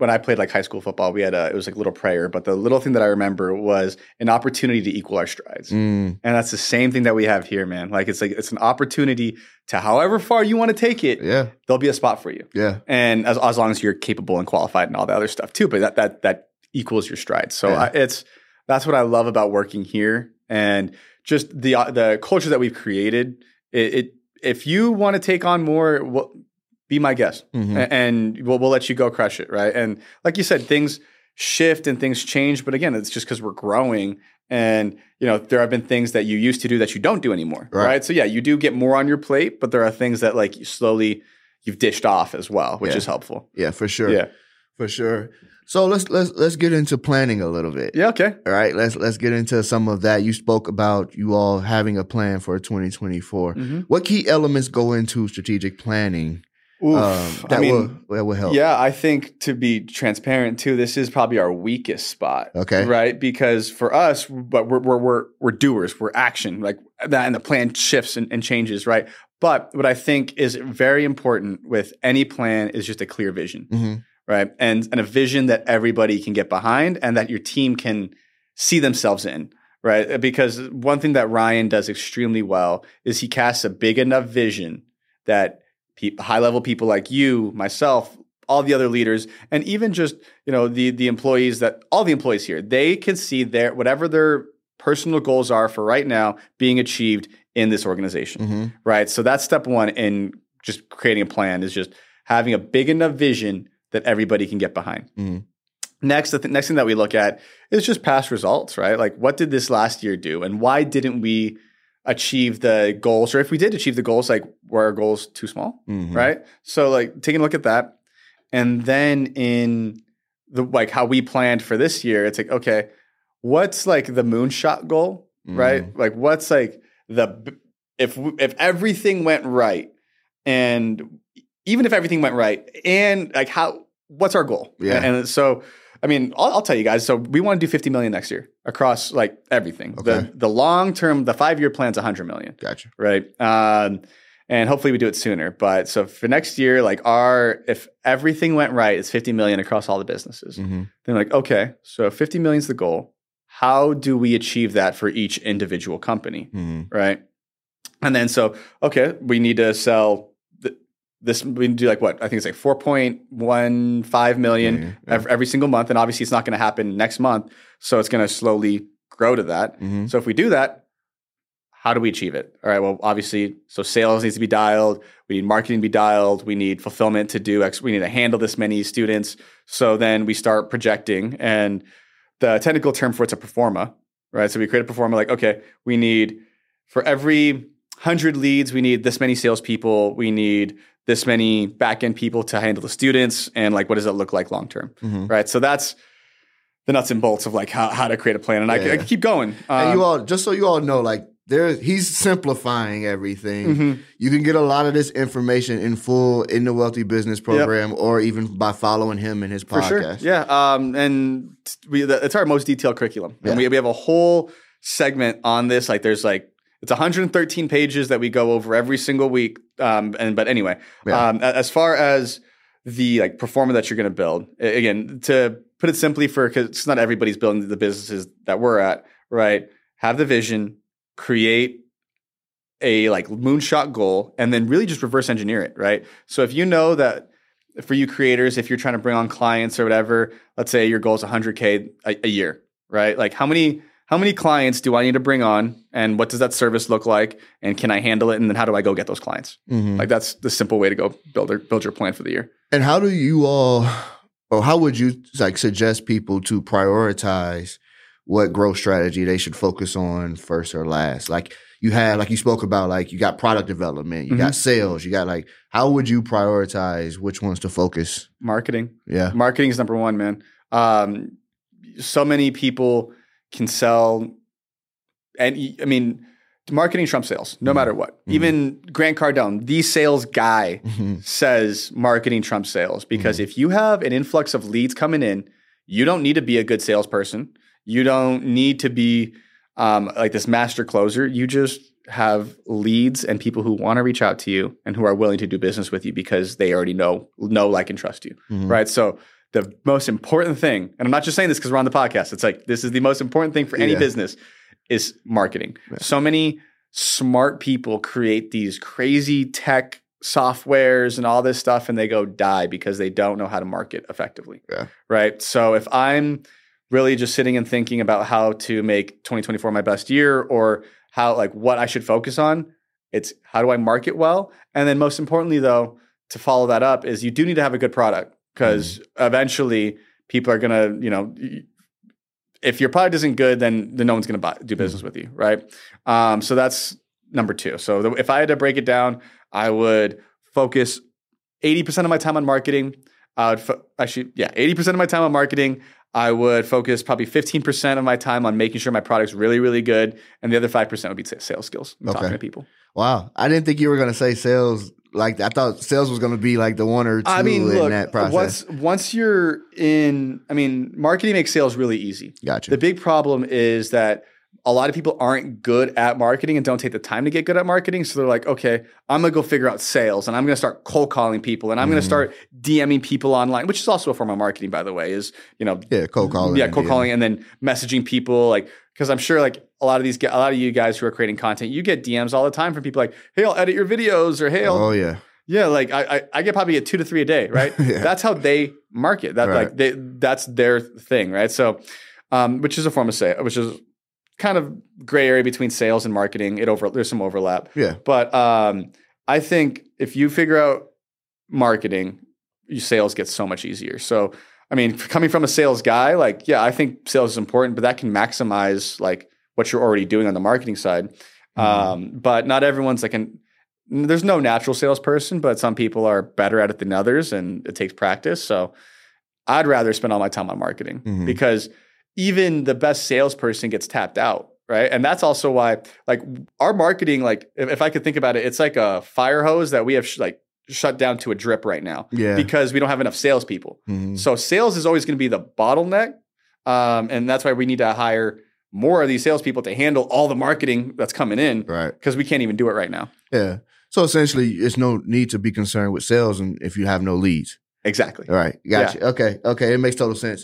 when I played like high school football, we had a it was like a little prayer, but the little thing that I remember was an opportunity to equal our strides. Mm, And that's the same thing that we have here, man. Like it's like it's an opportunity to however far you want to take it, yeah, there'll be a spot for you. yeah, And as, as long as you're capable and qualified and all the other stuff too, but that that that equals your strides. So Yeah. I, it's that's what I love about working here and just the uh, the culture that we've created. It, it if you want to take on more, well, be my guest, Mhm. And we'll we'll let you go crush it, right? And like you said, things shift and things change, but again, it's just because we're growing. And you know, there have been things that you used to do that you don't do anymore, Right. right? So yeah, you do get more on your plate, but there are things that like you slowly you've dished off as well, which Yeah. is helpful. yeah, for sure, Yeah. for sure. So let's let's let's get into planning a little bit. Yeah. Okay. All right, let's let's get into some of that. You spoke about you all having a plan for 2024. Mhm. What key elements go into strategic planning Oof. um, that I mean, will that will help? yeah, I think to be transparent too, this is probably our weakest spot. Okay. Right. Because for us, but we're, we're, we're, we're doers, we're action like that. And the plan shifts and, and changes. Right. But what I think is very important with any plan is just a clear vision. hmm Right. And, and a vision that everybody can get behind and that your team can see themselves in. Right. Because one thing that Ryan does extremely well is he casts a big enough vision that high level people like you, myself, all the other leaders, and even just you know the the employees that all the employees here, they can see their whatever their personal goals are for right now being achieved in this organization, hmm right? So that's step one in just creating a plan is just having a big enough vision that everybody can get behind. Mhm. Next, the th- next thing that we look at is just past results, right? Like what did this last year do, and why didn't we achieve the goals, or if we did achieve the goals, like were our goals too small? Mhm. right? So like taking a look at that, and then in the like how we planned for this year, it's like okay, what's like the moonshot goal, right? Mm-hmm. Like what's like the if if everything went right, and even if everything went right, and like how what's our goal? Yeah. and so. I mean, I'll, I'll tell you guys. So we want to do 50 million next year across like everything. Okay. The the long term, the five year plan's 100 million Gotcha. right? Um, and hopefully we do it sooner. But so for next year, like our if everything went right, it's 50 million across all the businesses. hmm Then like, okay, so 50 million is the goal. How do we achieve that for each individual company, hmm right? And then so okay, we need to sell this. We can do like what I think it's like 4.15 million yeah. ev- every single month, and obviously it's not going to happen next month, so it's going to slowly grow to that. hmm So if we do that, how do we achieve it? All right. Well, obviously, so sales needs to be dialed. We need marketing to be dialed. We need fulfillment to do X. We need to handle this many students. So then we start projecting, and the technical term for it's a pro forma, right? So we create a pro forma like, okay, we need for every hundred leads, we need this many salespeople. We need this many back end people to handle the students, and like, what does it look like long term, hmm right? So that's the nuts and bolts of like how, how to create a plan, and I, Yeah. I can keep going. and you Um, all, just so you all know, like there, he's simplifying everything. mhm. You can get a lot of this information in full in the Wealthy Business Program, or even by following him in his For podcast. sure. Yeah. Um, and we, the, it's our most detailed curriculum. Yeah. And we, we have a whole segment on this. Like there's like, it's 113 pages that we go over every single week. Um, and, but anyway, Yeah. um, as far as the like pro forma that you're going to build, again, to put it simply for, cause it's not everybody's building the businesses that we're at, right? Have the vision, create a like moonshot goal and then really just reverse engineer it, right? So if you know that for you creators, if you're trying to bring on clients or whatever, let's say your goal is 100k a, a year, right? Like how many how many clients do I need to bring on, and what does that service look like, and can I handle it, and then how do I go get those clients? Mhm. Like that's the simple way to go build their, build your plan for the year. And how do you all, or how would you like suggest people to prioritize what growth strategy they should focus on first or last? Like you had, like you spoke about, like you got product development, you got sales, you got like, how would you prioritize which ones to focus? Marketing, Yeah. marketing is number one, man. Um, so many people can sell, and I mean, marketing trumps sales, no Mhm. matter what. Mhm. Even Grant Cardone, the sales guy, Mhm. says marketing trumps sales because Mm-hmm. if you have an influx of leads coming in, you don't need to be a good salesperson. You don't need to be um, like this master closer. You just have leads and people who want to reach out to you and who are willing to do business with you because they already know, know, like, and trust you. Mhm. Right. So the most important thing, and I'm not just saying this because we're on the podcast. It's like this is the most important thing for any Yeah. business is marketing. Yeah. So many smart people create these crazy tech softwares and all this stuff and they go die because they don't know how to market effectively. Yeah. Right? So if I'm really just sitting and thinking about how to make 2024 my best year or how like what I should focus on, it's how do I market well? And then most importantly though, to follow that up is you do need to have a good product because eventually people are going to, you know, if your product isn't good, then, then no one's going to buy, do business with you, right? Um, so that's number two. So the, if I had to break it down, I would focus 80% of my time on marketing. I would fo- actually, yeah, 80% of my time on marketing. I would focus probably 15% of my time on making sure my product's really, really good. And the other 5% would be sa- sales skills, and talking Okay. to people. Wow. I didn't think you were going to say sales. Like I thought sales was going to be like the one or two I mean, in look, that process. once once you're in, I mean, marketing makes sales really easy. gotcha. The big problem is that a lot of people aren't good at marketing and don't take the time to get good at marketing. So they're like, okay, I'm gonna go figure out sales and I'm gonna start cold calling people and I'm gonna Mhm. start DMing people online, which is also a form of marketing, by the way, is you know, yeah, cold calling. yeah, cold calling and then messaging people like because I'm sure like a lot of these a lot of you guys who are creating content, you get DMs all the time from people like, hey, I'll edit your videos or hey, I'll Oh yeah. yeah, like I, I, I get probably get two to three a day, right? Yeah. That's how they market. That Right. like they that's their thing, right? So, um, which is a form of sale, which is kind of gray area between sales and marketing. It over there's some overlap, Yeah. but um, I think if you figure out marketing, your sales get so much easier. So, I mean, coming from a sales guy, like yeah, I think sales is important, but that can maximize like what you're already doing on the marketing side. Mhm. Um, but not everyone's like an there's no natural salesperson, but some people are better at it than others, and it takes practice. So I'd rather spend all my time on marketing Mhm. because even the best salesperson gets tapped out, right? And that's also why, like, our marketing, like, if, if I could think about it, it's like a fire hose that we have sh- like shut down to a drip right now Yeah. because we don't have enough salespeople. Mhm. So sales is always going to be the bottleneck, um, and that's why we need to hire more of these salespeople to handle all the marketing that's coming in Right. because we can't even do it right now. Yeah. So essentially, it's no need to be concerned with sales, and if you have no leads. Exactly. All right. Gotcha. Okay. Okay. It makes total sense.